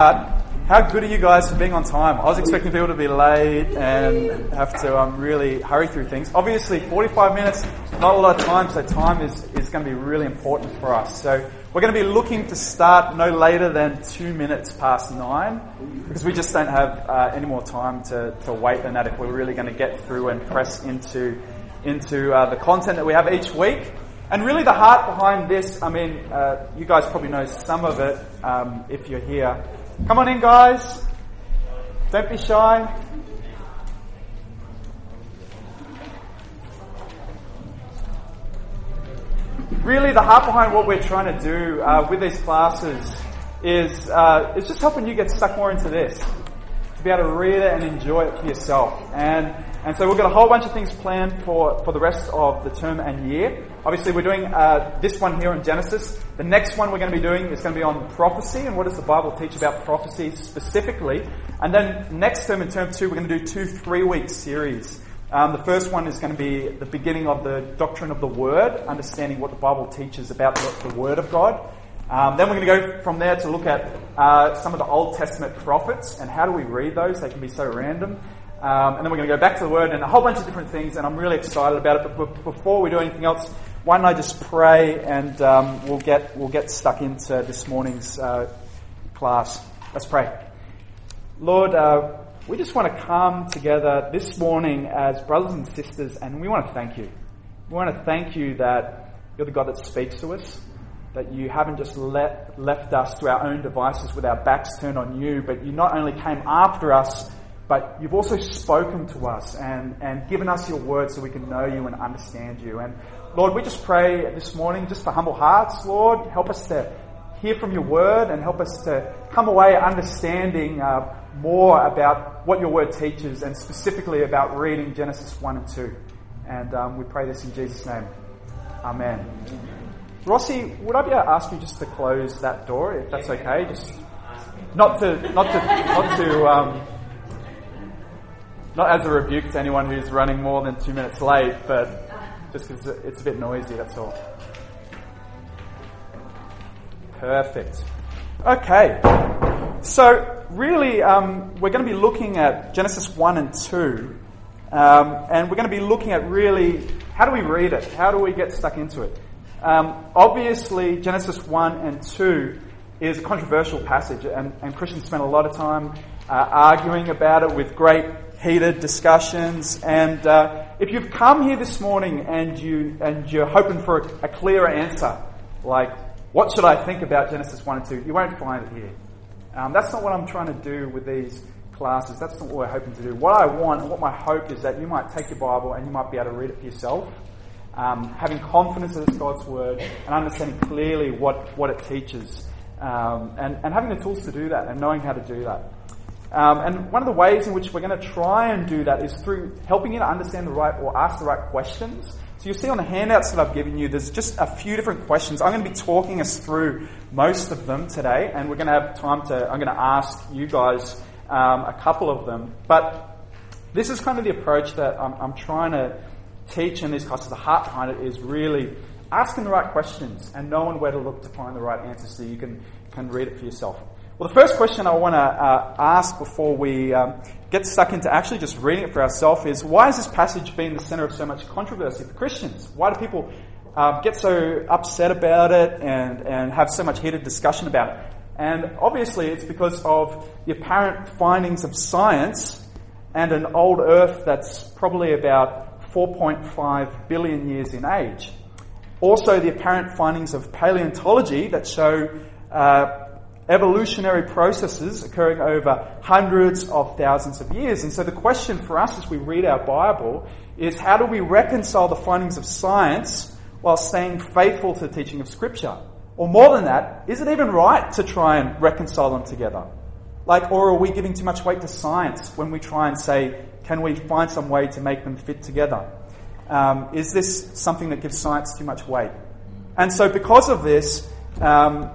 how good are you guys for being on time? I was expecting people to be late and have to um, really hurry through things. Obviously, 45 minutes, not a lot of time, so time is, is going to be really important for us. So we're going to be looking to start no later than two minutes past nine because we just don't have uh, any more time to, to wait than that if we're really going to get through and press into, into uh, the content that we have each week. And really, the heart behind this, I mean, uh, you guys probably know some of it um, if you're here. Come on in, guys. Don't be shy. Really, the heart behind what we're trying to do uh, with these classes is uh, is just helping you get stuck more into this, to be able to read it and enjoy it for yourself. And and so we've got a whole bunch of things planned for, for the rest of the term and year. Obviously, we're doing uh, this one here in Genesis. The next one we're going to be doing is going to be on prophecy and what does the Bible teach about prophecy specifically. And then next term, in term two, we're going to do two three week series. Um, the first one is going to be the beginning of the doctrine of the Word, understanding what the Bible teaches about the, the Word of God. Um, then we're going to go from there to look at uh, some of the Old Testament prophets and how do we read those? They can be so random. Um, and then we're going to go back to the Word and a whole bunch of different things, and I'm really excited about it. But before we do anything else, why don't I just pray and um, we'll get we'll get stuck into this morning's uh, class. Let's pray. Lord, uh, we just want to come together this morning as brothers and sisters, and we want to thank you. We want to thank you that you're the God that speaks to us, that you haven't just let, left us to our own devices with our backs turned on you, but you not only came after us but you've also spoken to us and, and given us your word so we can know you and understand you. And Lord, we just pray this morning just for humble hearts, Lord. Help us to hear from your word and help us to come away understanding uh, more about what your word teaches and specifically about reading Genesis 1 and 2. And um, we pray this in Jesus' name. Amen. Rossi, would I be able to ask you just to close that door, if that's okay? Just not to, not to, not to, um, not as a rebuke to anyone who's running more than two minutes late, but just because it's a bit noisy, that's all. Perfect. Okay. So, really, um, we're going to be looking at Genesis 1 and 2. Um, and we're going to be looking at really how do we read it? How do we get stuck into it? Um, obviously, Genesis 1 and 2 is a controversial passage, and, and Christians spend a lot of time uh, arguing about it with great heated discussions. And uh, if you've come here this morning and you and you're hoping for a, a, clearer answer, like what should I think about Genesis one and two, you won't find it here. Um, that's not what I'm trying to do with these classes. That's not what we're hoping to do. What I want and what my hope is that you might take your Bible and you might be able to read it for yourself. Um, having confidence that it's God's word and understanding clearly what, what it teaches, um, and, and having the tools to do that and knowing how to do that. Um, and one of the ways in which we're going to try and do that is through helping you to understand the right or ask the right questions. So you'll see on the handouts that I've given you, there's just a few different questions. I'm going to be talking us through most of them today, and we're going to have time to, I'm going to ask you guys um, a couple of them. But this is kind of the approach that I'm, I'm trying to teach in these classes. The heart behind it is really asking the right questions and knowing where to look to find the right answers so you can, can read it for yourself. Well, the first question I want to uh, ask before we um, get stuck into actually just reading it for ourselves is why has this passage been the center of so much controversy for Christians? Why do people uh, get so upset about it and, and have so much heated discussion about it? And obviously, it's because of the apparent findings of science and an old Earth that's probably about 4.5 billion years in age. Also, the apparent findings of paleontology that show uh, evolutionary processes occurring over hundreds of thousands of years. And so the question for us as we read our Bible is how do we reconcile the findings of science while staying faithful to the teaching of Scripture? Or more than that, is it even right to try and reconcile them together? Like, or are we giving too much weight to science when we try and say, can we find some way to make them fit together? Um, is this something that gives science too much weight? And so, because of this, um,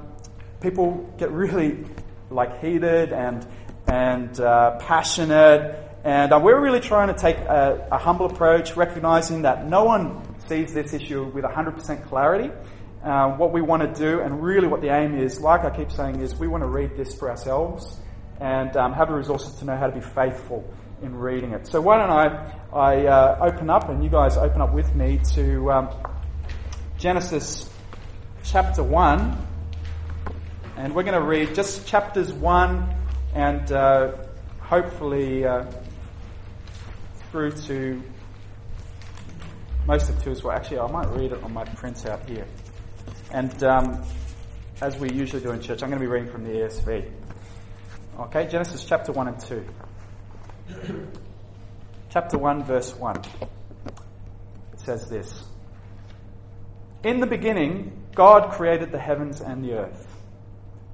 people get really like heated and and uh, passionate, and uh, we're really trying to take a, a, humble approach, recognizing that no one sees this issue with 100% clarity. uh, what we want to do, and really what the aim is, like I keep saying, is we want to read this for ourselves and um, have the resources to know how to be faithful in reading it. So why don't I, I uh, open up, and you guys open up with me to um, Genesis chapter 1. And we're going to read just chapters 1 and uh, hopefully uh, through to most of 2 as well. Actually, I might read it on my printout here. And um, as we usually do in church, I'm going to be reading from the ESV. Okay, Genesis chapter 1 and 2. chapter 1, verse 1. It says this In the beginning, God created the heavens and the earth.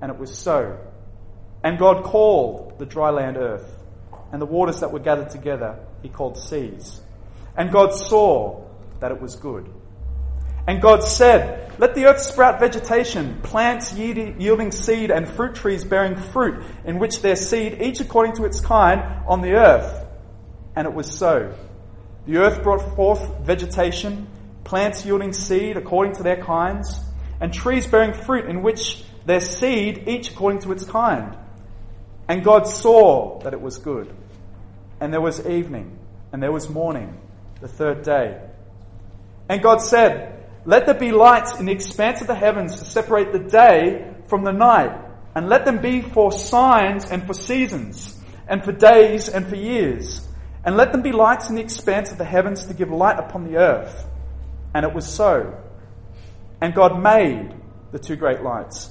And it was so. And God called the dry land earth, and the waters that were gathered together he called seas. And God saw that it was good. And God said, Let the earth sprout vegetation, plants yielding seed, and fruit trees bearing fruit, in which their seed, each according to its kind, on the earth. And it was so. The earth brought forth vegetation, plants yielding seed according to their kinds, and trees bearing fruit, in which their seed, each according to its kind. And God saw that it was good. And there was evening, and there was morning, the third day. And God said, Let there be lights in the expanse of the heavens to separate the day from the night, and let them be for signs and for seasons, and for days and for years. And let them be lights in the expanse of the heavens to give light upon the earth. And it was so. And God made the two great lights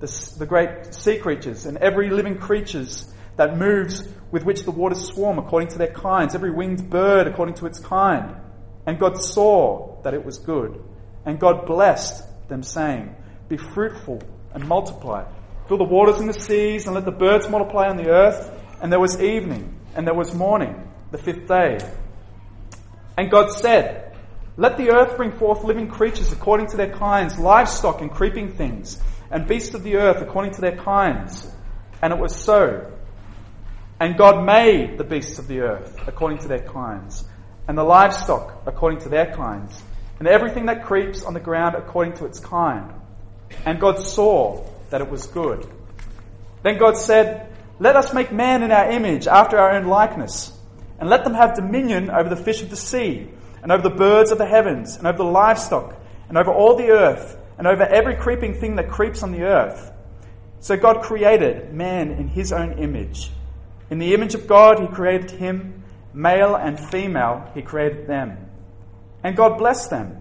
the, the great sea creatures and every living creatures that moves with which the waters swarm according to their kinds, every winged bird according to its kind. And God saw that it was good. And God blessed them, saying, Be fruitful and multiply. Fill the waters and the seas, and let the birds multiply on the earth. And there was evening, and there was morning, the fifth day. And God said, Let the earth bring forth living creatures according to their kinds, livestock and creeping things and beasts of the earth according to their kinds. And it was so. And God made the beasts of the earth according to their kinds, and the livestock according to their kinds, and everything that creeps on the ground according to its kind. And God saw that it was good. Then God said, Let us make man in our image, after our own likeness, and let them have dominion over the fish of the sea, and over the birds of the heavens, and over the livestock, and over all the earth and over every creeping thing that creeps on the earth. So God created man in his own image. In the image of God, he created him, male and female, he created them. And God blessed them.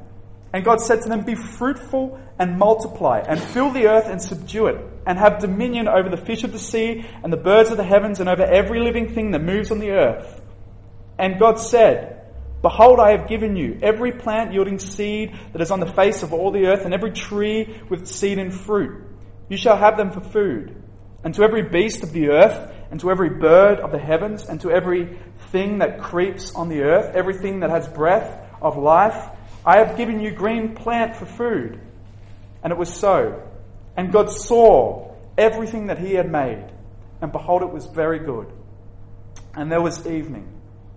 And God said to them, Be fruitful and multiply, and fill the earth and subdue it, and have dominion over the fish of the sea, and the birds of the heavens, and over every living thing that moves on the earth. And God said, Behold, I have given you every plant yielding seed that is on the face of all the earth, and every tree with seed and fruit. You shall have them for food. And to every beast of the earth, and to every bird of the heavens, and to every thing that creeps on the earth, everything that has breath of life, I have given you green plant for food. And it was so. And God saw everything that he had made, and behold, it was very good. And there was evening,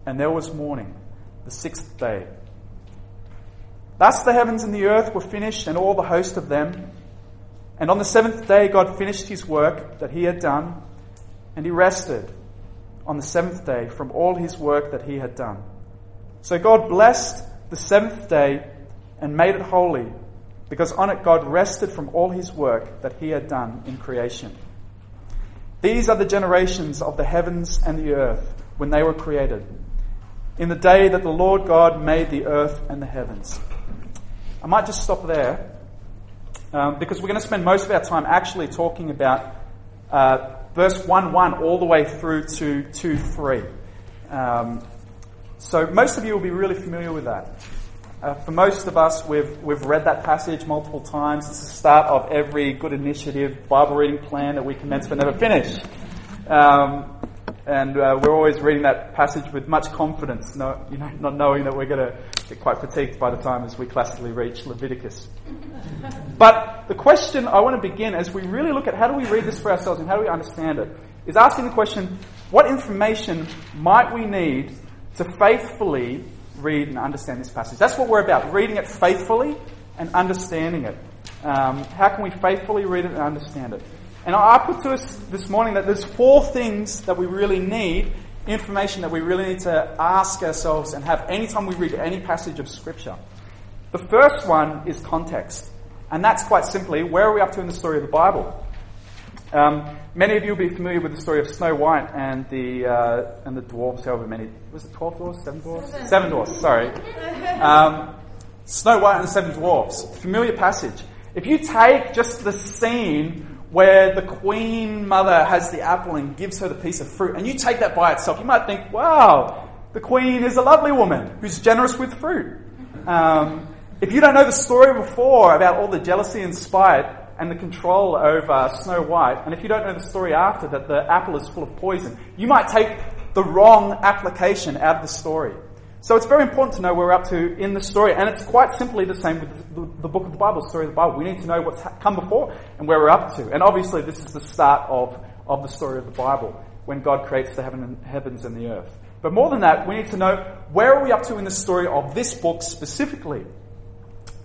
and there was morning, the sixth day. Thus the heavens and the earth were finished, and all the host of them. And on the seventh day, God finished his work that he had done, and he rested on the seventh day from all his work that he had done. So God blessed the seventh day and made it holy, because on it God rested from all his work that he had done in creation. These are the generations of the heavens and the earth when they were created, in the day that the Lord God made the earth and the heavens. I might just stop there um, because we're going to spend most of our time actually talking about uh, verse 1 1 all the way through to 2 3. Um, so most of you will be really familiar with that. Uh, for most of us, we've, we've read that passage multiple times. It's the start of every good initiative Bible reading plan that we commence but never finish. Um, and uh, we're always reading that passage with much confidence, no, you know, not knowing that we're going to get quite fatigued by the time as we classically reach Leviticus. But the question I want to begin as we really look at how do we read this for ourselves and how do we understand it is asking the question what information might we need to faithfully read and understand this passage? That's what we're about reading it faithfully and understanding it. Um, how can we faithfully read it and understand it? And I put to us this morning that there's four things that we really need, information that we really need to ask ourselves and have anytime we read any passage of Scripture. The first one is context. And that's quite simply where are we up to in the story of the Bible? Um, many of you will be familiar with the story of Snow White and the uh, and the dwarves. However many was it? Twelve dwarves? Seven dwarves? Seven, seven dwarves. Sorry. Um, Snow White and the Seven Dwarfs. Familiar passage. If you take just the scene where the queen mother has the apple and gives her the piece of fruit. And you take that by itself, you might think, wow, the queen is a lovely woman who's generous with fruit. Um, if you don't know the story before about all the jealousy and spite and the control over Snow White, and if you don't know the story after that the apple is full of poison, you might take the wrong application out of the story. So it's very important to know where we're up to in the story, and it's quite simply the same with the, the book of the Bible, the story of the Bible. We need to know what's come before and where we're up to. And obviously, this is the start of, of the story of the Bible, when God creates the heaven and, heavens and the earth. But more than that, we need to know where are we up to in the story of this book specifically.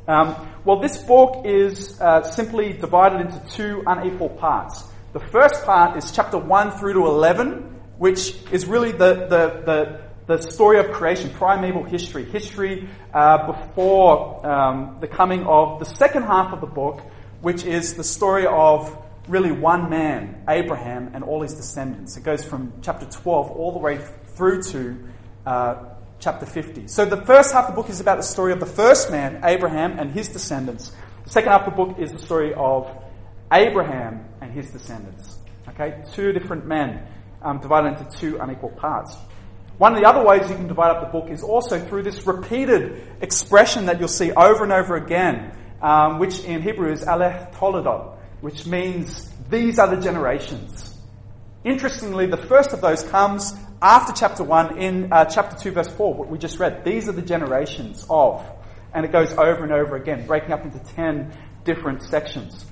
Um, well, this book is uh, simply divided into two unequal parts. The first part is chapter 1 through to 11, which is really the, the, the the story of creation, primeval history, history uh, before um, the coming of the second half of the book, which is the story of really one man, Abraham, and all his descendants. It goes from chapter 12 all the way through to uh, chapter 50. So the first half of the book is about the story of the first man, Abraham, and his descendants. The second half of the book is the story of Abraham and his descendants. Okay, two different men um, divided into two unequal parts. One of the other ways you can divide up the book is also through this repeated expression that you'll see over and over again, um, which in Hebrew is Eleh Toledot, which means these are the generations. Interestingly, the first of those comes after chapter 1 in uh, chapter 2, verse 4, what we just read. These are the generations of. And it goes over and over again, breaking up into 10 different sections.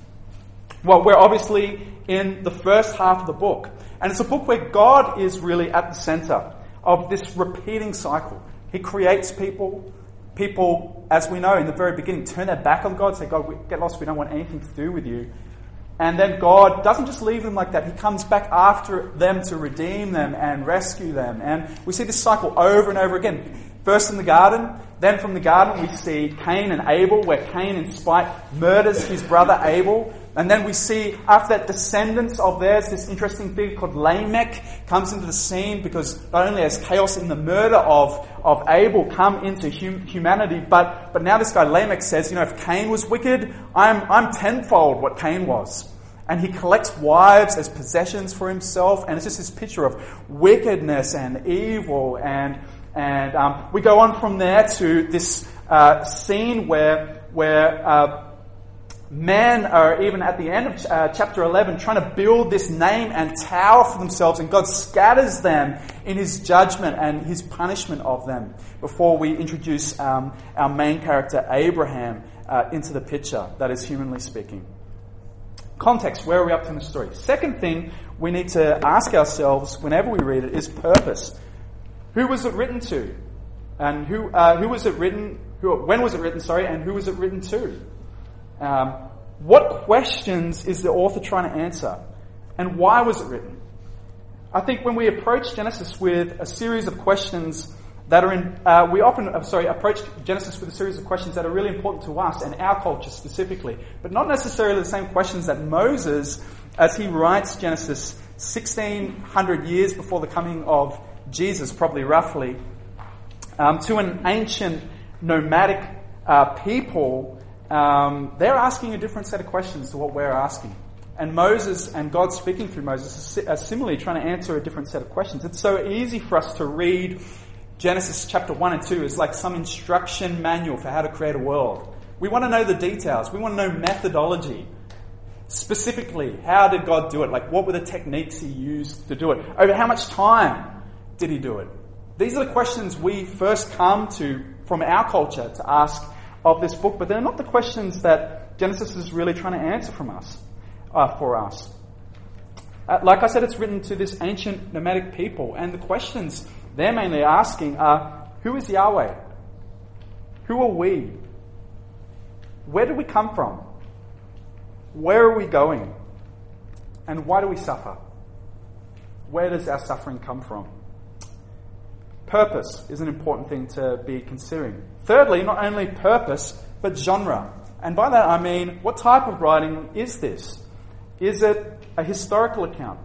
Well, we're obviously in the first half of the book. And it's a book where God is really at the center of this repeating cycle. He creates people. People, as we know in the very beginning, turn their back on God, say, God, we get lost, we don't want anything to do with you. And then God doesn't just leave them like that. He comes back after them to redeem them and rescue them. And we see this cycle over and over again. First in the garden, then from the garden we see Cain and Abel, where Cain in spite murders his brother Abel. And then we see after that descendants of theirs, this interesting figure called Lamech comes into the scene because not only has chaos in the murder of, of Abel come into hum, humanity, but, but now this guy Lamech says, you know, if Cain was wicked, I'm, I'm tenfold what Cain was. And he collects wives as possessions for himself, and it's just this picture of wickedness and evil. And, and um, we go on from there to this uh, scene where, where uh, men are even at the end of uh, chapter 11 trying to build this name and tower for themselves, and God scatters them in his judgment and his punishment of them before we introduce um, our main character, Abraham, uh, into the picture, that is humanly speaking. Context, where are we up to in the story? Second thing we need to ask ourselves whenever we read it is purpose. Who was it written to? And who, uh, who was it written, who, when was it written, sorry, and who was it written to? Um, what questions is the author trying to answer? And why was it written? I think when we approach Genesis with a series of questions that are in, uh, we often, uh, sorry, approach Genesis with a series of questions that are really important to us and our culture specifically, but not necessarily the same questions that Moses, as he writes Genesis 1600 years before the coming of Jesus, probably roughly, um, to an ancient nomadic uh, people, um, they're asking a different set of questions to what we're asking. And Moses and God speaking through Moses are similarly trying to answer a different set of questions. It's so easy for us to read Genesis chapter 1 and 2 as like some instruction manual for how to create a world. We want to know the details. We want to know methodology. Specifically, how did God do it? Like, what were the techniques He used to do it? Over how much time did He do it? These are the questions we first come to from our culture to ask of this book, but they're not the questions that Genesis is really trying to answer from us uh, for us. Uh, like I said, it's written to this ancient nomadic people, and the questions they're mainly asking are Who is Yahweh? Who are we? Where do we come from? Where are we going? And why do we suffer? Where does our suffering come from? Purpose is an important thing to be considering. Thirdly, not only purpose, but genre. And by that I mean, what type of writing is this? Is it a historical account?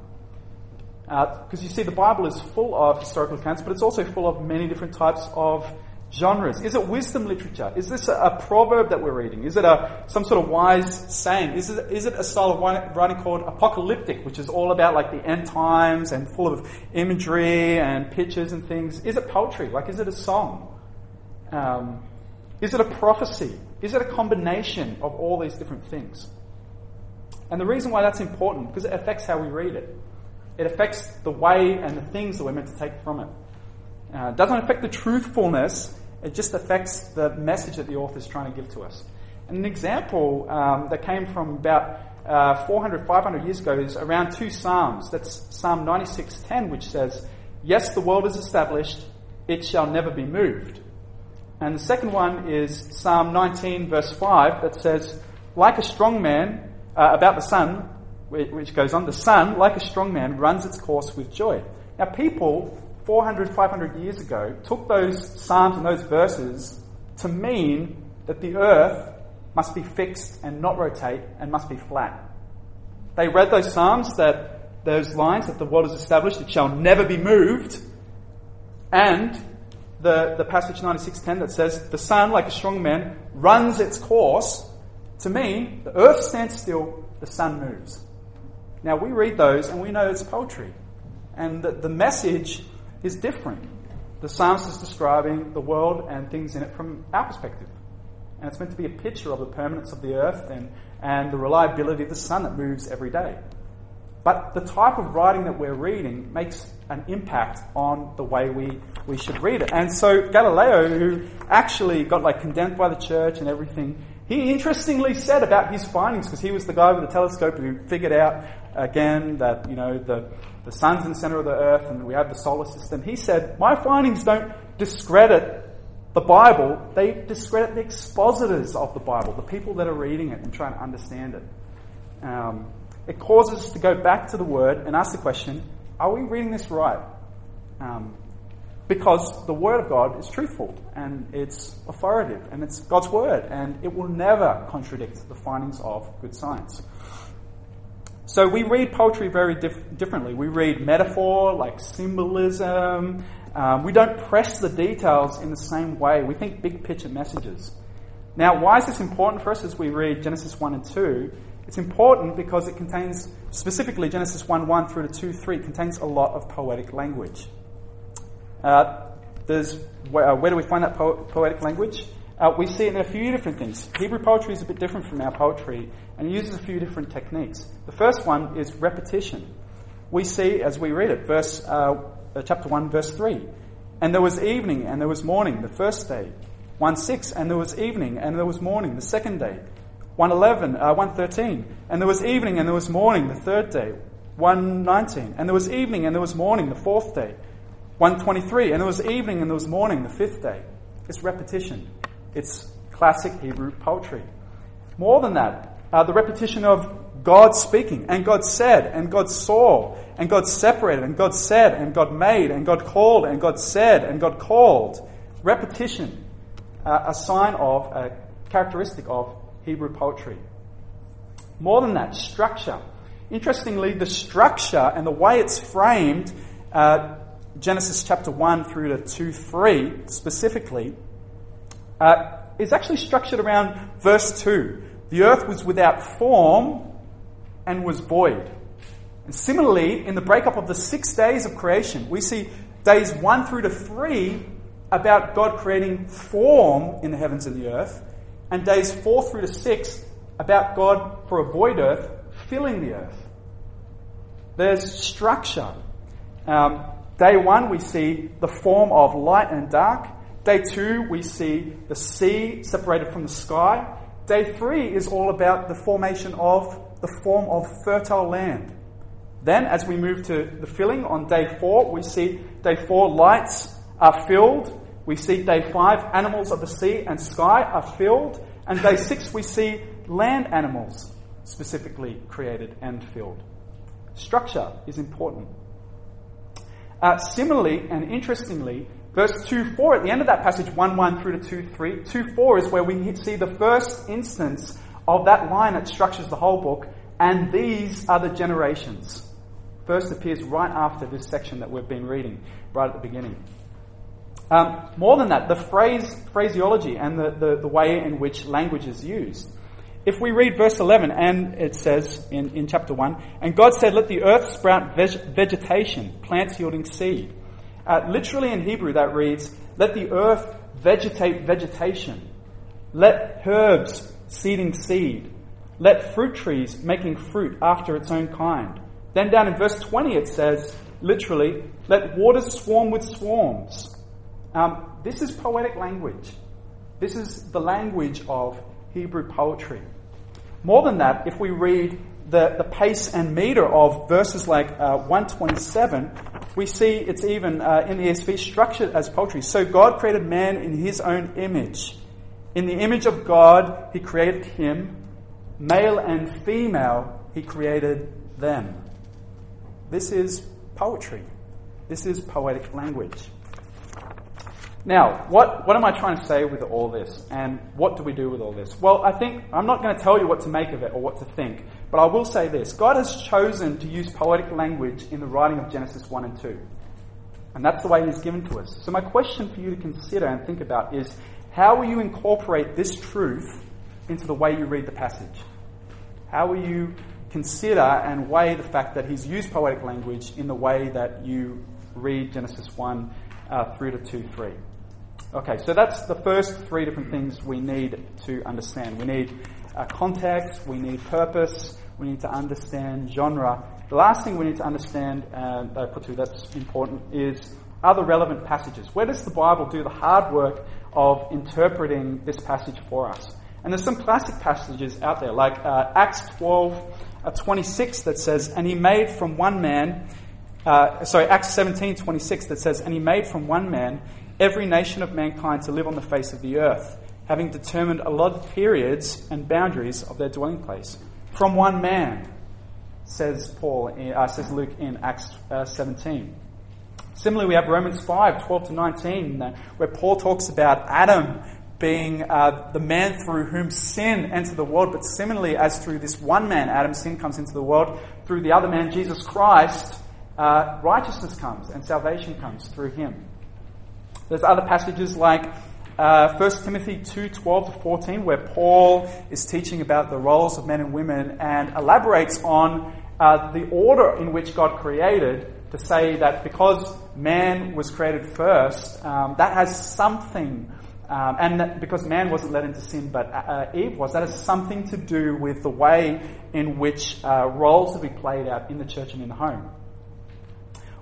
Because uh, you see, the Bible is full of historical accounts, but it's also full of many different types of genres. Is it wisdom literature? Is this a, a proverb that we're reading? Is it a, some sort of wise saying? Is it, is it a style of writing called apocalyptic, which is all about like the end times and full of imagery and pictures and things? Is it poetry? Like, is it a song? Um, is it a prophecy? Is it a combination of all these different things? And the reason why that's important, because it affects how we read it. It affects the way and the things that we're meant to take from it. Uh, it doesn't affect the truthfulness, it just affects the message that the author is trying to give to us. And an example um, that came from about uh, 400, 500 years ago is around two Psalms. That's Psalm 96.10, which says, Yes, the world is established, it shall never be moved. And the second one is Psalm 19, verse 5, that says, Like a strong man, uh, about the sun, which goes on, the sun, like a strong man, runs its course with joy. Now, people 400, 500 years ago took those psalms and those verses to mean that the earth must be fixed and not rotate and must be flat. They read those psalms that those lines that the world is established, it shall never be moved, and the, the passage 96.10 that says, the sun, like a strong man, runs its course to mean the earth stands still, the sun moves. Now we read those and we know it's poetry. And the, the message is different. The psalmist is describing the world and things in it from our perspective. And it's meant to be a picture of the permanence of the earth and, and the reliability of the sun that moves every day. But the type of writing that we're reading makes an impact on the way we, we should read it. And so Galileo, who actually got like condemned by the church and everything, he interestingly said about his findings, because he was the guy with the telescope who figured out again that, you know, the, the sun's in the center of the earth and we have the solar system. He said, My findings don't discredit the Bible, they discredit the expositors of the Bible, the people that are reading it and trying to understand it. Um, it causes us to go back to the Word and ask the question are we reading this right? Um, because the Word of God is truthful and it's authoritative and it's God's Word and it will never contradict the findings of good science. So we read poetry very dif- differently. We read metaphor, like symbolism. Um, we don't press the details in the same way. We think big picture messages. Now, why is this important for us as we read Genesis 1 and 2? It's important because it contains, specifically Genesis 1 1 through to 2 3, contains a lot of poetic language. Uh, there's, where, uh, where, do we find that po- poetic language? Uh, we see it in a few different things. Hebrew poetry is a bit different from our poetry and it uses a few different techniques. The first one is repetition. We see as we read it, verse, uh, uh chapter 1, verse 3. And there was evening and there was morning, the first day. 1 6, and there was evening, and there was morning, the second day. 111, uh, 113, and there was evening, and there was morning, the third day. 119, and there was evening, and there was morning, the fourth day. 123, and there was evening, and there was morning, the fifth day. It's repetition. It's classic Hebrew poetry. More than that, uh, the repetition of God speaking, and God said, and God saw, and God separated, and God said, and God made, and God called, and God said, and God called. Repetition, uh, a sign of, a characteristic of Hebrew poetry. More than that, structure. Interestingly, the structure and the way it's framed, uh, Genesis chapter 1 through to 2 3 specifically, uh, is actually structured around verse 2. The earth was without form and was void. And similarly, in the breakup of the six days of creation, we see days 1 through to 3 about God creating form in the heavens and the earth, and days 4 through to 6 about God for a void earth filling the earth. There's structure. Um, day 1, we see the form of light and dark. Day 2, we see the sea separated from the sky. Day 3 is all about the formation of the form of fertile land. Then, as we move to the filling on day 4, we see day 4 lights are filled. We see day 5 animals of the sea and sky are filled. And day 6 we see land animals specifically created and filled. Structure is important. Uh, similarly and interestingly, verse 2 4, at the end of that passage, 1 1 through to 2 3, 2 4 is where we see the first instance of that line that structures the whole book, and these are the generations. First appears right after this section that we've been reading, right at the beginning. Um, more than that, the phrase, phraseology and the, the, the, way in which language is used. If we read verse 11, and it says in, in chapter 1, and God said, Let the earth sprout veg- vegetation, plants yielding seed. Uh, literally in Hebrew, that reads, Let the earth vegetate vegetation. Let herbs seeding seed. Let fruit trees making fruit after its own kind. Then down in verse 20, it says, literally, Let waters swarm with swarms. Um, this is poetic language. This is the language of Hebrew poetry. More than that, if we read the, the pace and meter of verses like uh, 127, we see it's even uh, in the ESV structured as poetry. So God created man in his own image. In the image of God, he created him. Male and female, he created them. This is poetry. This is poetic language. Now, what, what am I trying to say with all this? And what do we do with all this? Well, I think I'm not going to tell you what to make of it or what to think, but I will say this God has chosen to use poetic language in the writing of Genesis 1 and 2. And that's the way He's given to us. So, my question for you to consider and think about is how will you incorporate this truth into the way you read the passage? How will you consider and weigh the fact that He's used poetic language in the way that you read Genesis 1 uh, through to 2 3? Okay, so that's the first three different things we need to understand. We need uh, context, we need purpose, we need to understand genre. The last thing we need to understand, uh, I put to that's important, is other relevant passages. Where does the Bible do the hard work of interpreting this passage for us? And there's some classic passages out there, like uh, Acts 12, uh, 26, that says, And he made from one man, uh, sorry, Acts 17, 26, that says, And he made from one man every nation of mankind to live on the face of the earth, having determined allotted periods and boundaries of their dwelling place. From one man, says Paul, uh, says Luke in Acts uh, 17. Similarly, we have Romans 5, 12 to 19, uh, where Paul talks about Adam being uh, the man through whom sin entered the world, but similarly, as through this one man, Adam, sin comes into the world, through the other man, Jesus Christ, uh, righteousness comes and salvation comes through him. There's other passages like uh, 1 Timothy 2 12 to 14, where Paul is teaching about the roles of men and women and elaborates on uh, the order in which God created to say that because man was created first, um, that has something, um, and because man wasn't led into sin but uh, Eve was, that has something to do with the way in which uh, roles to be played out in the church and in the home.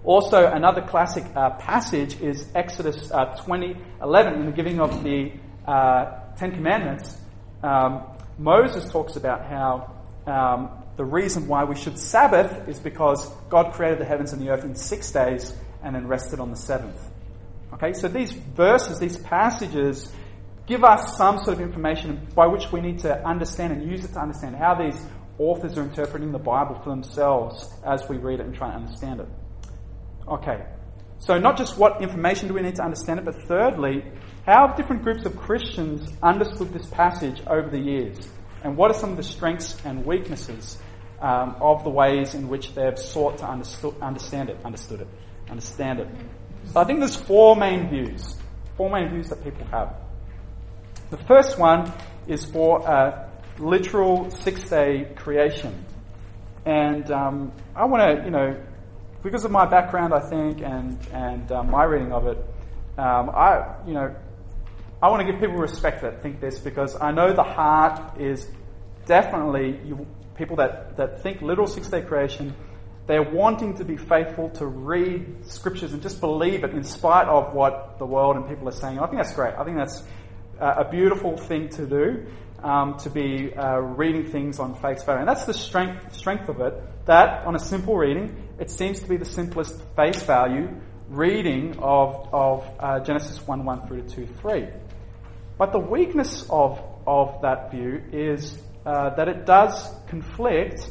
Also, another classic uh, passage is Exodus uh, 20 11 in the giving of the uh, Ten Commandments, um, Moses talks about how um, the reason why we should Sabbath is because God created the heavens and the earth in six days and then rested on the seventh. Okay, so these verses, these passages, give us some sort of information by which we need to understand and use it to understand how these authors are interpreting the Bible for themselves as we read it and try to understand it. Okay, so not just what information do we need to understand it, but thirdly, how have different groups of Christians understood this passage over the years? And what are some of the strengths and weaknesses um, of the ways in which they've sought to understand it, understood it, understand it? So I think there's four main views, four main views that people have. The first one is for a literal six-day creation, and um, I want to, you know, because of my background, I think, and and uh, my reading of it, um, I, you know, I want to give people respect that think this because I know the heart is definitely you, people that, that think literal six day creation, they're wanting to be faithful to read scriptures and just believe it in spite of what the world and people are saying. I think that's great. I think that's a beautiful thing to do, um, to be uh, reading things on face value. And that's the strength, strength of it, that on a simple reading, it seems to be the simplest face value reading of, of uh, Genesis 1 1 through to 2 3. But the weakness of, of that view is uh, that it does conflict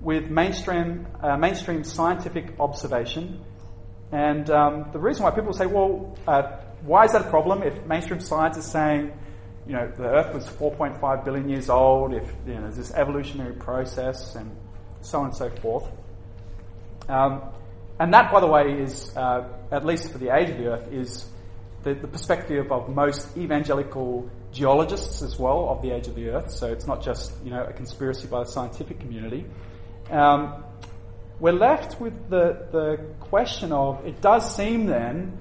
with mainstream, uh, mainstream scientific observation. And um, the reason why people say, well, uh, why is that a problem if mainstream science is saying, you know, the Earth was 4.5 billion years old, if you know, there's this evolutionary process, and so on and so forth. Um, and that, by the way, is, uh, at least for the age of the Earth, is the, the, perspective of most evangelical geologists as well of the age of the Earth. So it's not just you know a conspiracy by the scientific community. Um, we're left with the the question of it does seem then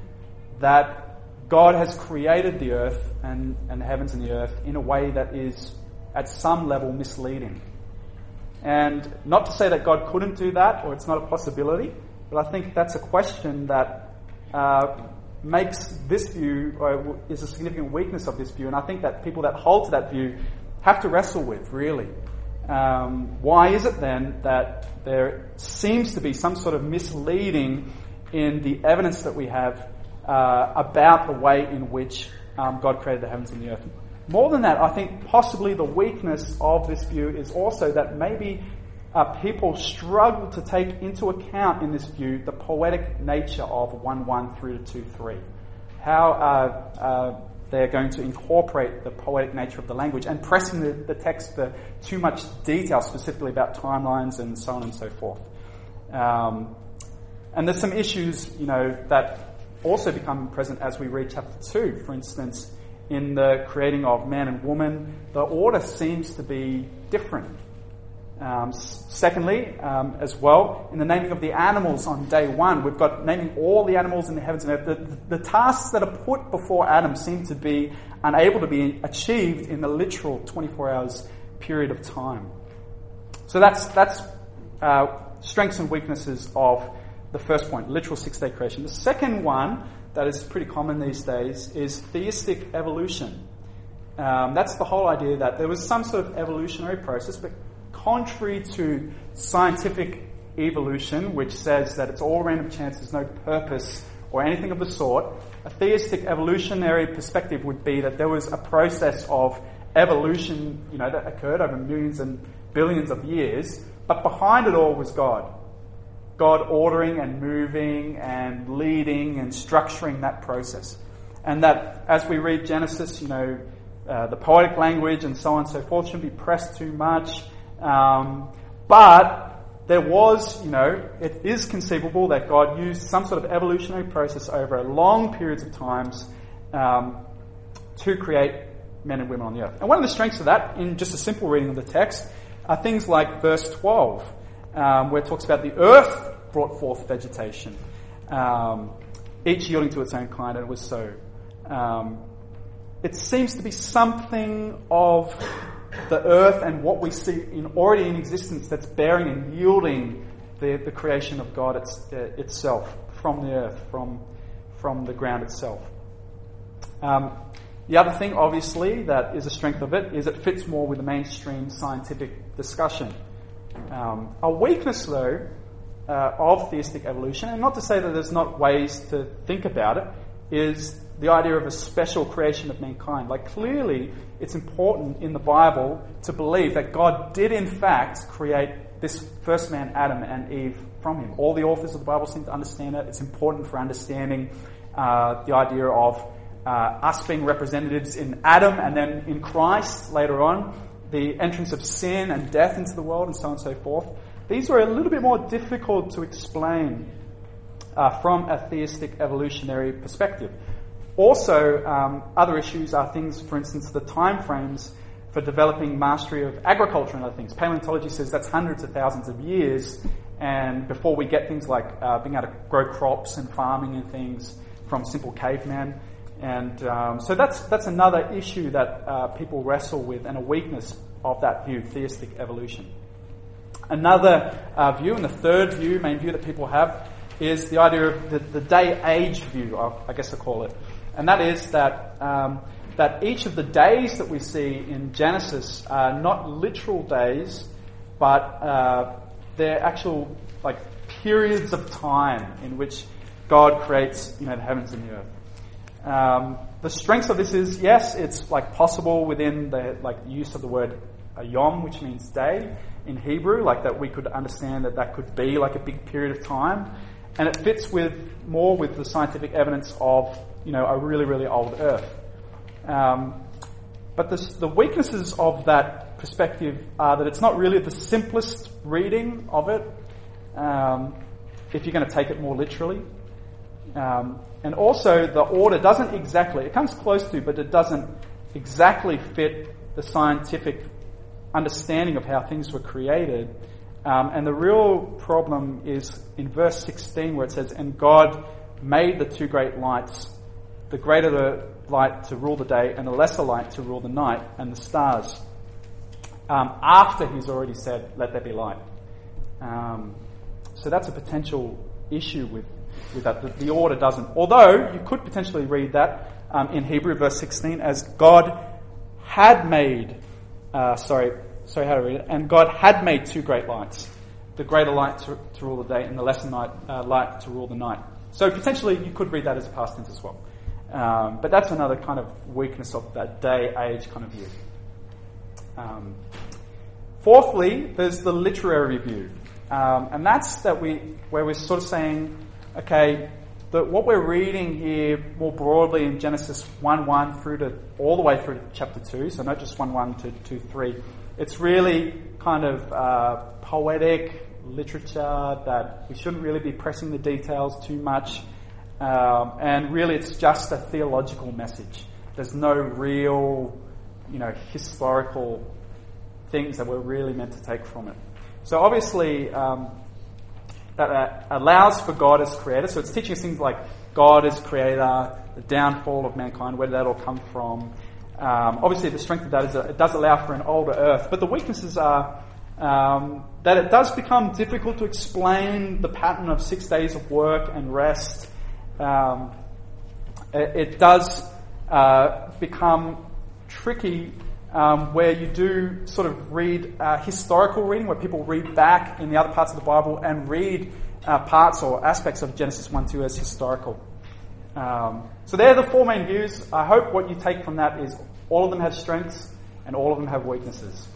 that God has created the earth and, and the heavens and the earth in a way that is at some level misleading. And not to say that God couldn't do that or it's not a possibility, but I think that's a question that uh, makes this view, or is a significant weakness of this view. And I think that people that hold to that view have to wrestle with, really. Um, why is it then that there seems to be some sort of misleading in the evidence that we have uh, about the way in which um, God created the heavens and the earth? More than that, I think possibly the weakness of this view is also that maybe uh, people struggle to take into account in this view the poetic nature of 1 1 through to 2 3. How uh, uh, they're going to incorporate the poetic nature of the language and pressing the, the text for too much detail, specifically about timelines and so on and so forth. Um, and there's some issues, you know, that also become present as we read chapter 2. For instance, in the creating of man and woman, the order seems to be different um, secondly, um, as well, in the naming of the animals on day one, we've got naming all the animals in the heavens and earth. The, the, tasks that are put before Adam seem to be unable to be achieved in the literal 24 hours period of time. So that's, that's uh, strengths and weaknesses of the first point, literal six day creation. The second one that is pretty common these days is theistic evolution. Um, that's the whole idea that there was some sort of evolutionary process, but contrary to scientific evolution, which says that it's all random chance, there's no purpose or anything of the sort, a theistic evolutionary perspective would be that there was a process of evolution, you know, that occurred over millions and billions of years, but behind it all was God. God ordering and moving and leading and structuring that process. And that as we read Genesis, you know, uh, the poetic language and so on and so forth shouldn't be pressed too much. Um, but there was, you know, it is conceivable that God used some sort of evolutionary process over long periods of times um, to create men and women on the earth. And one of the strengths of that, in just a simple reading of the text, are things like verse 12, um, where it talks about the earth brought forth vegetation, um, each yielding to its own kind, and it was so. Um, it seems to be something of the earth and what we see in, already in existence that's bearing and yielding the, the creation of God it's, uh, itself from the earth, from, from the ground itself. Um, The other thing, obviously, that is a strength of it is it fits more with the mainstream scientific discussion. Um, a weakness, though, uh, of theistic evolution, and not to say that there's not ways to think about it, is the idea of a special creation of mankind. Like, clearly, it's important in the Bible to believe that God did, in fact, create this first man, Adam and Eve, from him. All the authors of the Bible seem to understand it. It's important for understanding uh, the idea of uh, us being representatives in Adam and then in Christ later on, the entrance of sin and death into the world, and so on and so forth. These were a little bit more difficult to explain uh, from a theistic evolutionary perspective. Also, um, other issues are things, for instance, the time frames for developing mastery of agriculture and other things. Paleontology says that's hundreds of thousands of years, and before we get things like uh, being able to grow crops and farming and things from simple caveman. And um, so that's, that's another issue that uh, people wrestle with and a weakness of that view, theistic evolution. Another uh, view, and the third view, main view that people have, is the idea of the, the day age view, I guess I call it. And that is that, um, that each of the days that we see in Genesis are not literal days, but uh, they're actual like periods of time in which God creates you know, the heavens and the earth. Um, the strength of this is yes, it's like possible within the like use of the word yom, which means day in Hebrew, like that we could understand that that could be like a big period of time, and it fits with more with the scientific evidence of you know a really really old Earth. Um, but the, the weaknesses of that perspective are that it's not really the simplest reading of it. Um, if you're going to take it more literally. Um, and also, the order doesn't exactly, it comes close to, but it doesn't exactly fit the scientific understanding of how things were created. Um, and the real problem is in verse 16 where it says, And God made the two great lights, the greater the light to rule the day and the lesser light to rule the night and the stars. Um, after he's already said, Let there be light. Um, so that's a potential issue with with that. The, the, order doesn't. Although you could potentially read that um, in Hebrew, verse 16, as God had made, uh, sorry, sorry, how to read it, and God had made two great lights, the greater light to, to rule the day and the lesser night, uh, light to rule the night. So potentially you could read that as a past tense as well. Um, but that's another kind of weakness of that day age kind of view. Um, fourthly, there's the literary view. Um, and that's that we, where we're sort of saying okay, that what we're reading here more broadly in Genesis 1 1 through to all the way through to chapter 2, so not just 1 1 to 2 3, it's really kind of uh, poetic literature that we shouldn't really be pressing the details too much. Um, and really, it's just a theological message. There's no real, you know, historical things that we're really meant to take from it. So obviously, um, that uh, allows for God as creator. So it's teaching us things like God as creator, the downfall of mankind, where did that all come from? Um, obviously, the strength of that is that it does allow for an older earth, but the weaknesses are um, that it does become difficult to explain the pattern of six days of work and rest. Um, it, it, does uh, become tricky um, where you do sort of read uh, historical reading, where people read back in the other parts of the Bible and read uh, parts or aspects of Genesis 1 2 as historical. Um, so they're the four main views. I hope what you take from that is all of them have strengths and all of them have weaknesses.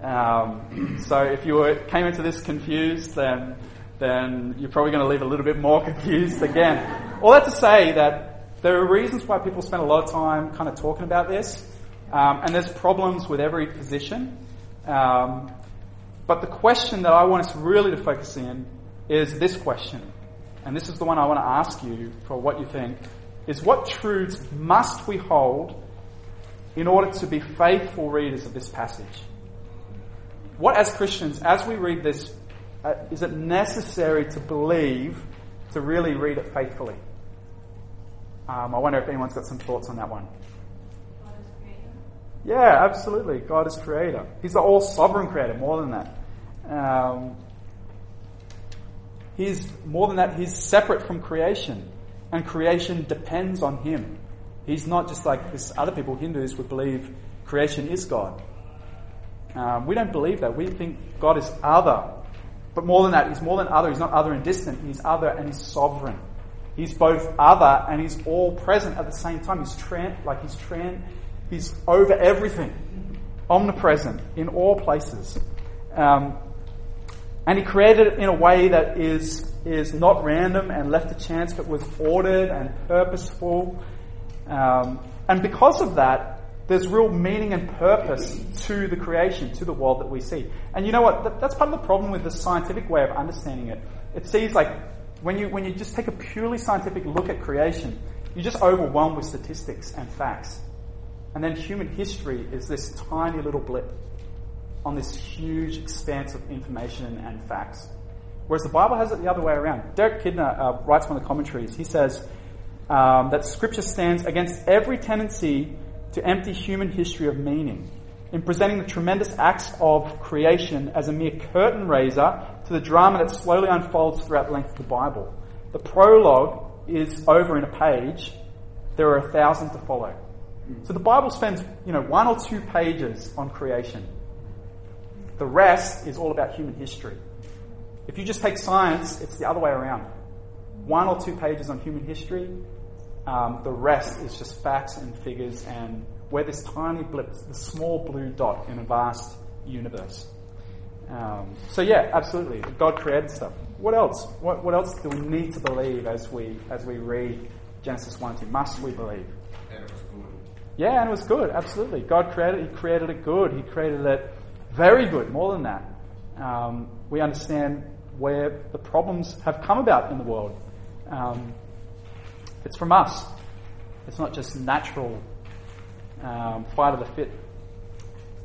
Um, so if you were, came into this confused, then then you're probably going to leave a little bit more confused again. All that to say that there are reasons why people spend a lot of time kind of talking about this. Um, and there's problems with every position. Um, but the question that I want us really to focus in is this question. And this is the one I want to ask you for what you think is what truths must we hold in order to be faithful readers of this passage? What, as Christians, as we read this, uh, is it necessary to believe to really read it faithfully? Um, I wonder if anyone's got some thoughts on that one. Yeah, absolutely. God is creator. He's the all sovereign creator, more than that. Um, he's more than that, he's separate from creation, and creation depends on him. He's not just like this other people, Hindus, would believe creation is God. Um, we don't believe that. We think God is other. But more than that, He's more than other. He's not other and distant. He's other and He's sovereign. He's both other and He's all present at the same time. He's tran- like He's tran- He's over everything, omnipresent in all places. Um, and He created it in a way that is is not random and left to chance, but was ordered and purposeful. Um, and because of that, there's real meaning and purpose to the creation, to the world that we see. And you know what? That's part of the problem with the scientific way of understanding it. It sees like when you when you just take a purely scientific look at creation, you're just overwhelmed with statistics and facts. And then human history is this tiny little blip on this huge expanse of information and facts. Whereas the Bible has it the other way around. Derek Kidner uh, writes one of the commentaries. He says um, that Scripture stands against every tendency to empty human history of meaning in presenting the tremendous acts of creation as a mere curtain raiser to the drama that slowly unfolds throughout the length of the Bible. The prologue is over in a page. There are a thousand to follow. So the Bible spends, you know, one or two pages on creation. The rest is all about human history. If you just take science, it's the other way around. One or two pages on human history, um, the rest is just facts and figures and we're this tiny blip, the small blue dot in a vast universe. Um, so yeah, absolutely, God created stuff. What else? What, what else do we need to believe as we as we read Genesis one two? Must we believe? And it was good. Yeah, and it was good. Absolutely, God created. He created it good. He created it very good. More than that, um, we understand where the problems have come about in the world. Um, it's from us. It's not just natural um, fight of the fit.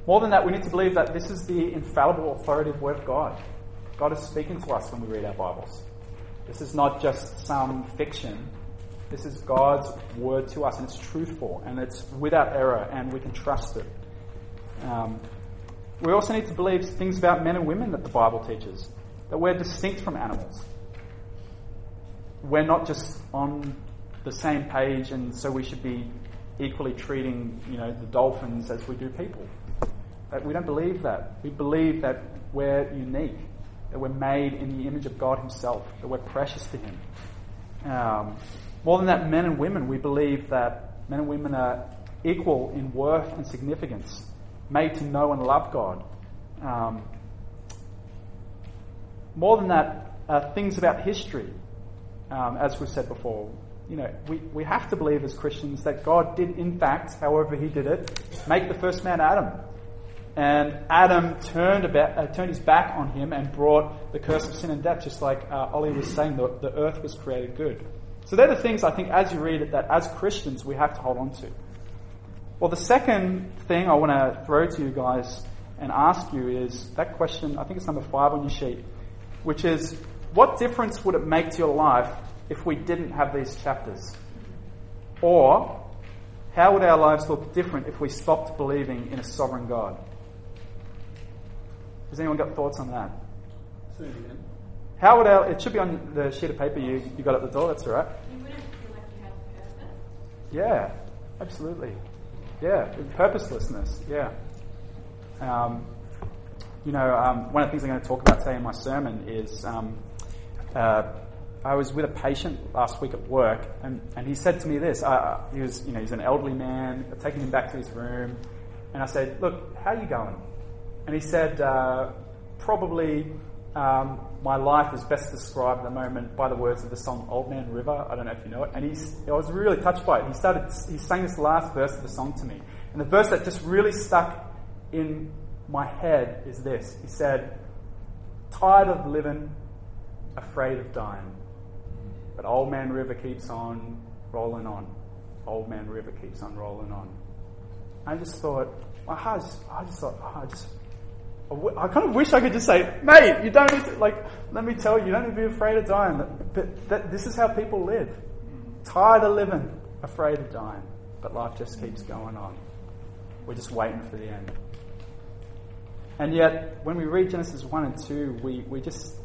More than that, we need to believe that this is the infallible, authoritative Word of God. God is speaking to us when we read our Bibles. This is not just some fiction. This is God's Word to us, and it's truthful, and it's without error, and we can trust it. Um, we also need to believe things about men and women that the Bible teaches, that we're distinct from animals. We're not just on the same page, and so we should be equally treating, you know, the dolphins as we do people. But we don't believe that. We believe that we're unique, that we're made in the image of God Himself, that we're precious to Him. Um, more than that, men and women, we believe that men and women are equal in worth and significance, made to know and love God. Um, more than that, uh, things about history, um, as we've said before you know, we, we have to believe as Christians that God did, in fact, however he did it, make the first man Adam. And Adam turned, about, uh, turned his back on him and brought the curse of sin and death, just like uh, Ollie was saying, the, the earth was created good. So they're the things I think as you read it that as Christians we have to hold on to. Well, the second thing I want to throw to you guys and ask you is that question, I think it's number five on your sheet, which is what difference would it make to your life if we didn't have these chapters? Or how would our lives look different if we stopped believing in a sovereign God? Has anyone got thoughts on that? How would our, it should be on the sheet of paper you, you got at the door, that's all right. You wouldn't feel like you purpose. Yeah, absolutely. Yeah, purposelessness, yeah. Um, you know, um, one of the things I'm going to talk about today in my sermon is um, uh, I was with a patient last week at work, and, and he said to me this. Uh, he was, you know, he's an elderly man. I've taking him back to his room, and I said, "Look, how are you going?" And he said, uh, "Probably um, my life is best described at the moment by the words of the song Old Man River. I don't know if you know it. And he's, I was really touched by it. He started, he sang this last verse of the song to me. And the verse that just really stuck in my head is this. He said, Tired of living, afraid of dying. But Old Man River keeps on rolling on. Old Man River keeps on rolling on. I just thought, my heart, I just thought, oh, I just I kind of wish I could just say, mate, you don't need to, like, let me tell you, you don't need to be afraid of dying. But that, this is how people live. Tired of living, afraid of dying. But life just keeps going on. We're just waiting for the end. And yet, when we read Genesis 1 and 2, we, we just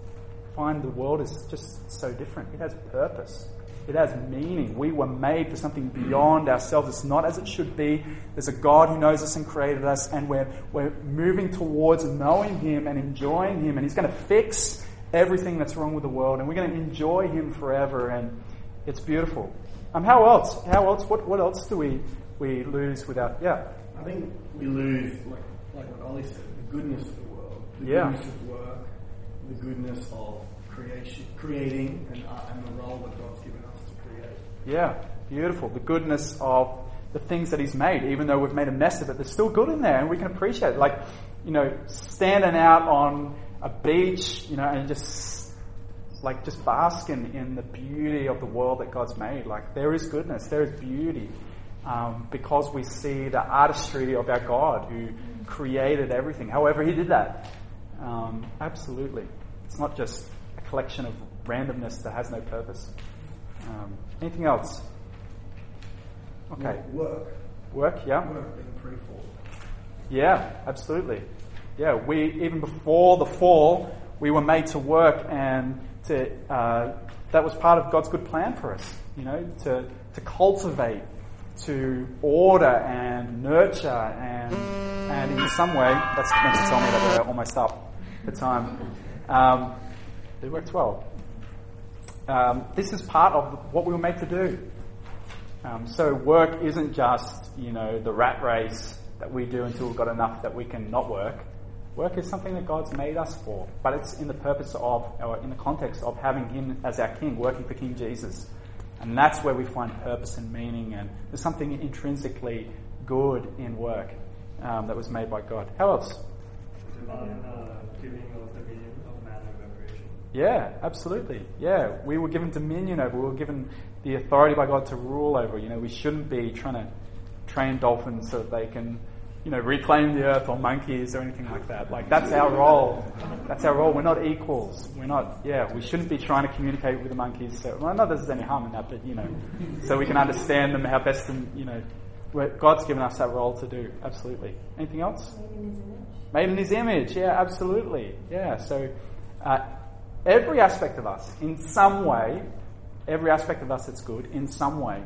find the world is just so different. It has purpose. It has meaning. We were made for something beyond ourselves. It's not as it should be. There's a God who knows us and created us, and we're, we're moving towards knowing Him and enjoying Him, and He's going to fix everything that's wrong with the world, and we're going to enjoy Him forever, and it's beautiful. Um, how else? How else? What, what else do we, we lose without? Yeah. I think we lose, like, like what Ollie said, the goodness of the world, the Yeah. goodness of work, the goodness of creation, creating, and, uh, and the role that God's given us to create. Yeah, beautiful. The goodness of the things that He's made, even though we've made a mess of it, there's still good in there, and we can appreciate it. Like, you know, standing out on a beach, you know, and just like just basking in the beauty of the world that God's made. Like, there is goodness, there is beauty, um, because we see the artistry of our God who created everything. However, He did that. Um, absolutely, it's not just a collection of randomness that has no purpose. Um, anything else? Okay. Work, Work, yeah? work being pre-fall. Yeah, absolutely. Yeah, we, even before the fall, we were made to work and to, uh, that was part of God's good plan for us, you know, to, to cultivate, to order and nurture and, and in some way, that's meant to tell me that we're almost up for time. Um, it worked well. Um, this is part of what we were made to do. Um, so work isn't just, you know, the rat race that we do until we've got enough that we can not work. Work is something that God's made us for, but it's in the purpose of, or in the context of having Him as our King, working for King Jesus. And that's where we find purpose and meaning, and there's something intrinsically good in work um, that was made by God. How else? divine uh, giving of creation. Yeah, absolutely. Yeah, we were given dominion over. We were given the authority by God to rule over. You know, we shouldn't be trying to train dolphins so that they can, you know, reclaim the earth or monkeys or anything like that. Like that's our role. That's our role. We're not equals. We're not. Yeah, we shouldn't be trying to communicate with the monkeys. So, well, not that there's any harm in that, but you know, so we can understand them how best to, you know, God's given us that role to do. Absolutely. Anything else? Made in His image. Made in his image, yeah, absolutely. Yeah, so uh, every aspect of us, in some way, every aspect of us that's good, in some way,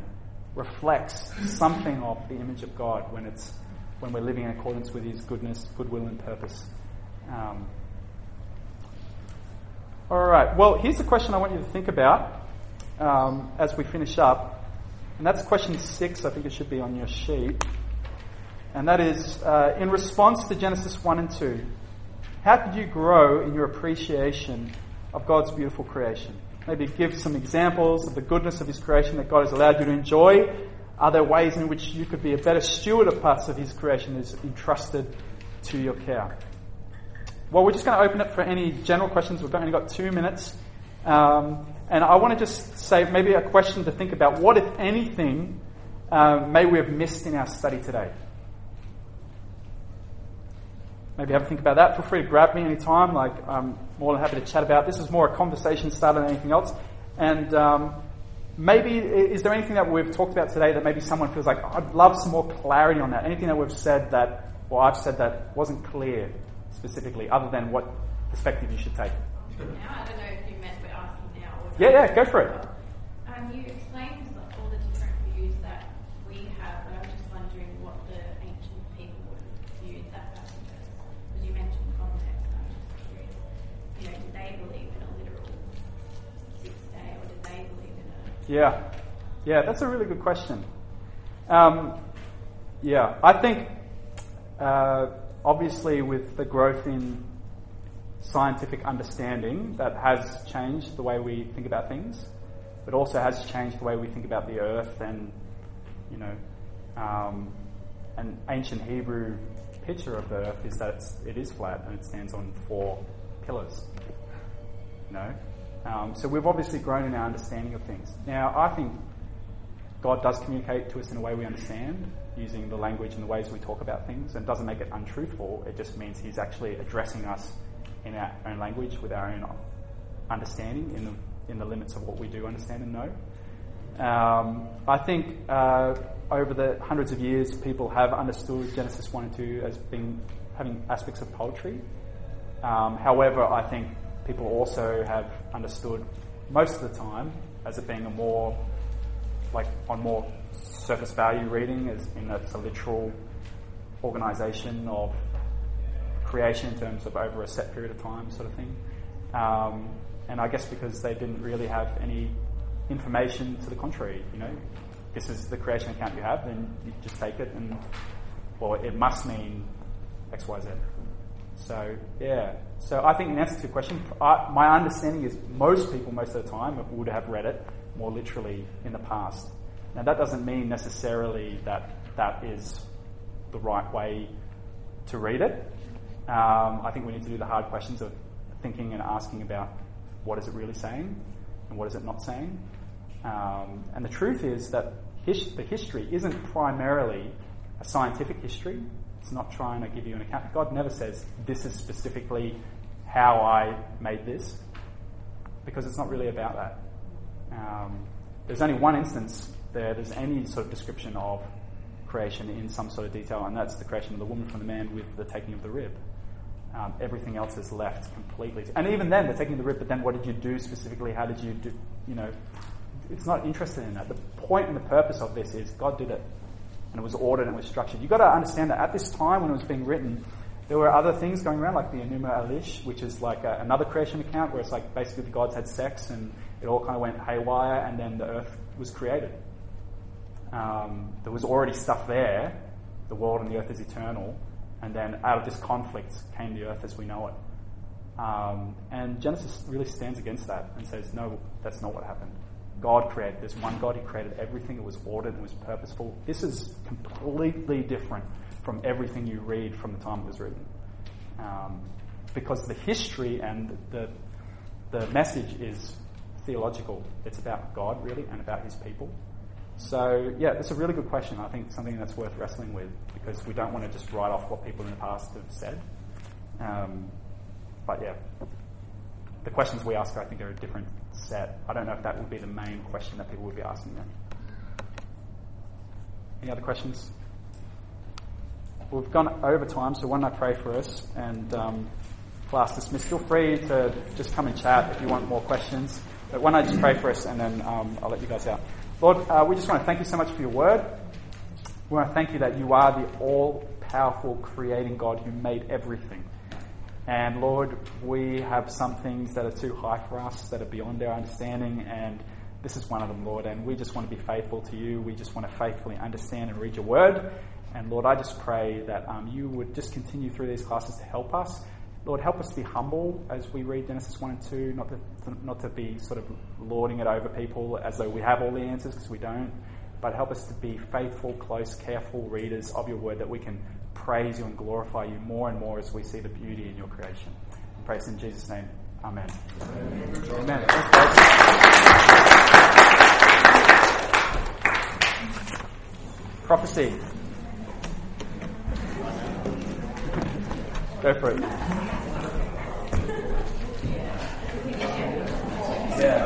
reflects something of the image of God when it's when we're living in accordance with His goodness, goodwill, and purpose. Um, all right. Well, here's the question I want you to think about um, as we finish up, and that's question six. I think it should be on your sheet. And that is, uh, in response to Genesis 1 and 2, how did you grow in your appreciation of God's beautiful creation? Maybe give some examples of the goodness of His creation that God has allowed you to enjoy. Are there ways in which you could be a better steward of parts of His creation that is entrusted to your care? Well, we're just going to open it for any general questions. We've only got two minutes. Um, and I want to just say maybe a question to think about. What, if anything, um, may we have missed in our study today? Maybe have a think about that. Feel free to grab me anytime. Like I'm more than happy to chat about. This is more a conversation starter than anything else. And um, maybe is there anything that we've talked about today that maybe someone feels like I'd love some more clarity on that? Anything that we've said that, or I've said that wasn't clear specifically, other than what perspective you should take? Now, I don't know if you meant we're asking now Yeah, yeah, go for it. Um, you explained like, all the different views that we have, but I was just wondering what the ancient people would have viewed that passage as. Because you mentioned context, and I'm just curious. You know, did Yeah, yeah, that's a really good question. Um, yeah, I think uh, obviously with the growth in scientific understanding, that has changed the way we think about things, but also has changed the way we think about the earth and, you know, um, an ancient Hebrew picture of the earth is that it is flat and it stands on four pillars. You know? Um, so we've obviously grown in our understanding of things. Now, I think God does communicate to us in a way we understand, using the language and the ways we talk about things, and doesn't make it untruthful. It just means He's actually addressing us in our own language with our own understanding in the, in the limits of what we do understand and know. Um, I think uh, over the hundreds of years, people have understood Genesis 1 and 2 as being having aspects of poetry. Um, however, I think people also have understood most of the time as it being a more, like, on more surface value reading, as in it's a literal organisation of creation in terms of over a set period of time, sort of thing. Um, and I guess because they didn't really have any information to the contrary, you know, this is the creation account you have, then you just take it and, well, it must mean X, Y, Z. So, yeah. So I think in answer to your question, I, my understanding is most people, most of the time, would have read it more literally in the past. Now, that doesn't mean necessarily that that is the right way to read it. Um, I think we need to do the hard questions of thinking and asking about what is it really saying and what is it not saying. Um, and the truth is that his, the history isn't primarily a scientific history. It's not trying to give you an account. God never says, this is specifically how I made this, because it's not really about that. Um, there's only one instance there, there's any sort of description of creation in some sort of detail, and that's the creation of the woman from the man with the taking of the rib. Um, everything else is left completely. And even then, the taking of the rib, but then what did you do specifically? How did you do, you know, it's not interested in that. The point and the purpose of this is God did it, and it was ordered and it was structured. You've got to understand that at this time when it was being written, there were other things going around, like the Enuma Elish, which is like a, another creation account where it's like basically the gods had sex and it all kind of went haywire, and then the earth was created. Um, there was already stuff there. The world and the earth is eternal. And then out of this conflict came the earth as we know it. Um, and Genesis really stands against that and says, no, that's not what happened. God created. There's one God who created everything. It was ordered and was purposeful. This is completely different from everything you read from the time it was written. Um, because the history and the, the message is theological. It's about God, really, and about his people. So, yeah, it's a really good question. I think something that's worth wrestling with because we don't want to just write off what people in the past have said. Um, but, yeah, the questions we ask, I think, are a different set. I don't know if that would be the main question that people would be asking then. Any other questions? We've gone over time, so why don't I pray for us and um, class dismissed. Feel free to just come and chat if you want more questions. But why don't I just pray for us and then um, I'll let you guys out. Lord, uh, we just want to thank you so much for your word. We want to thank you that you are the all powerful creating God who made everything. And Lord, we have some things that are too high for us, that are beyond our understanding, and this is one of them, Lord. And we just want to be faithful to you. We just want to faithfully understand and read your word. And Lord, I just pray that um, you would just continue through these classes to help us Lord, help us to be humble as we read Genesis 1 and 2, not to, not to be sort of lording it over people as though we have all the answers, because we don't, but help us to be faithful, close, careful readers of your word that we can praise you and glorify you more and more as we see the beauty in your creation. Praise in Jesus' name. Amen. Amen. Amen. Amen. Prophecy. Go for it. Yeah.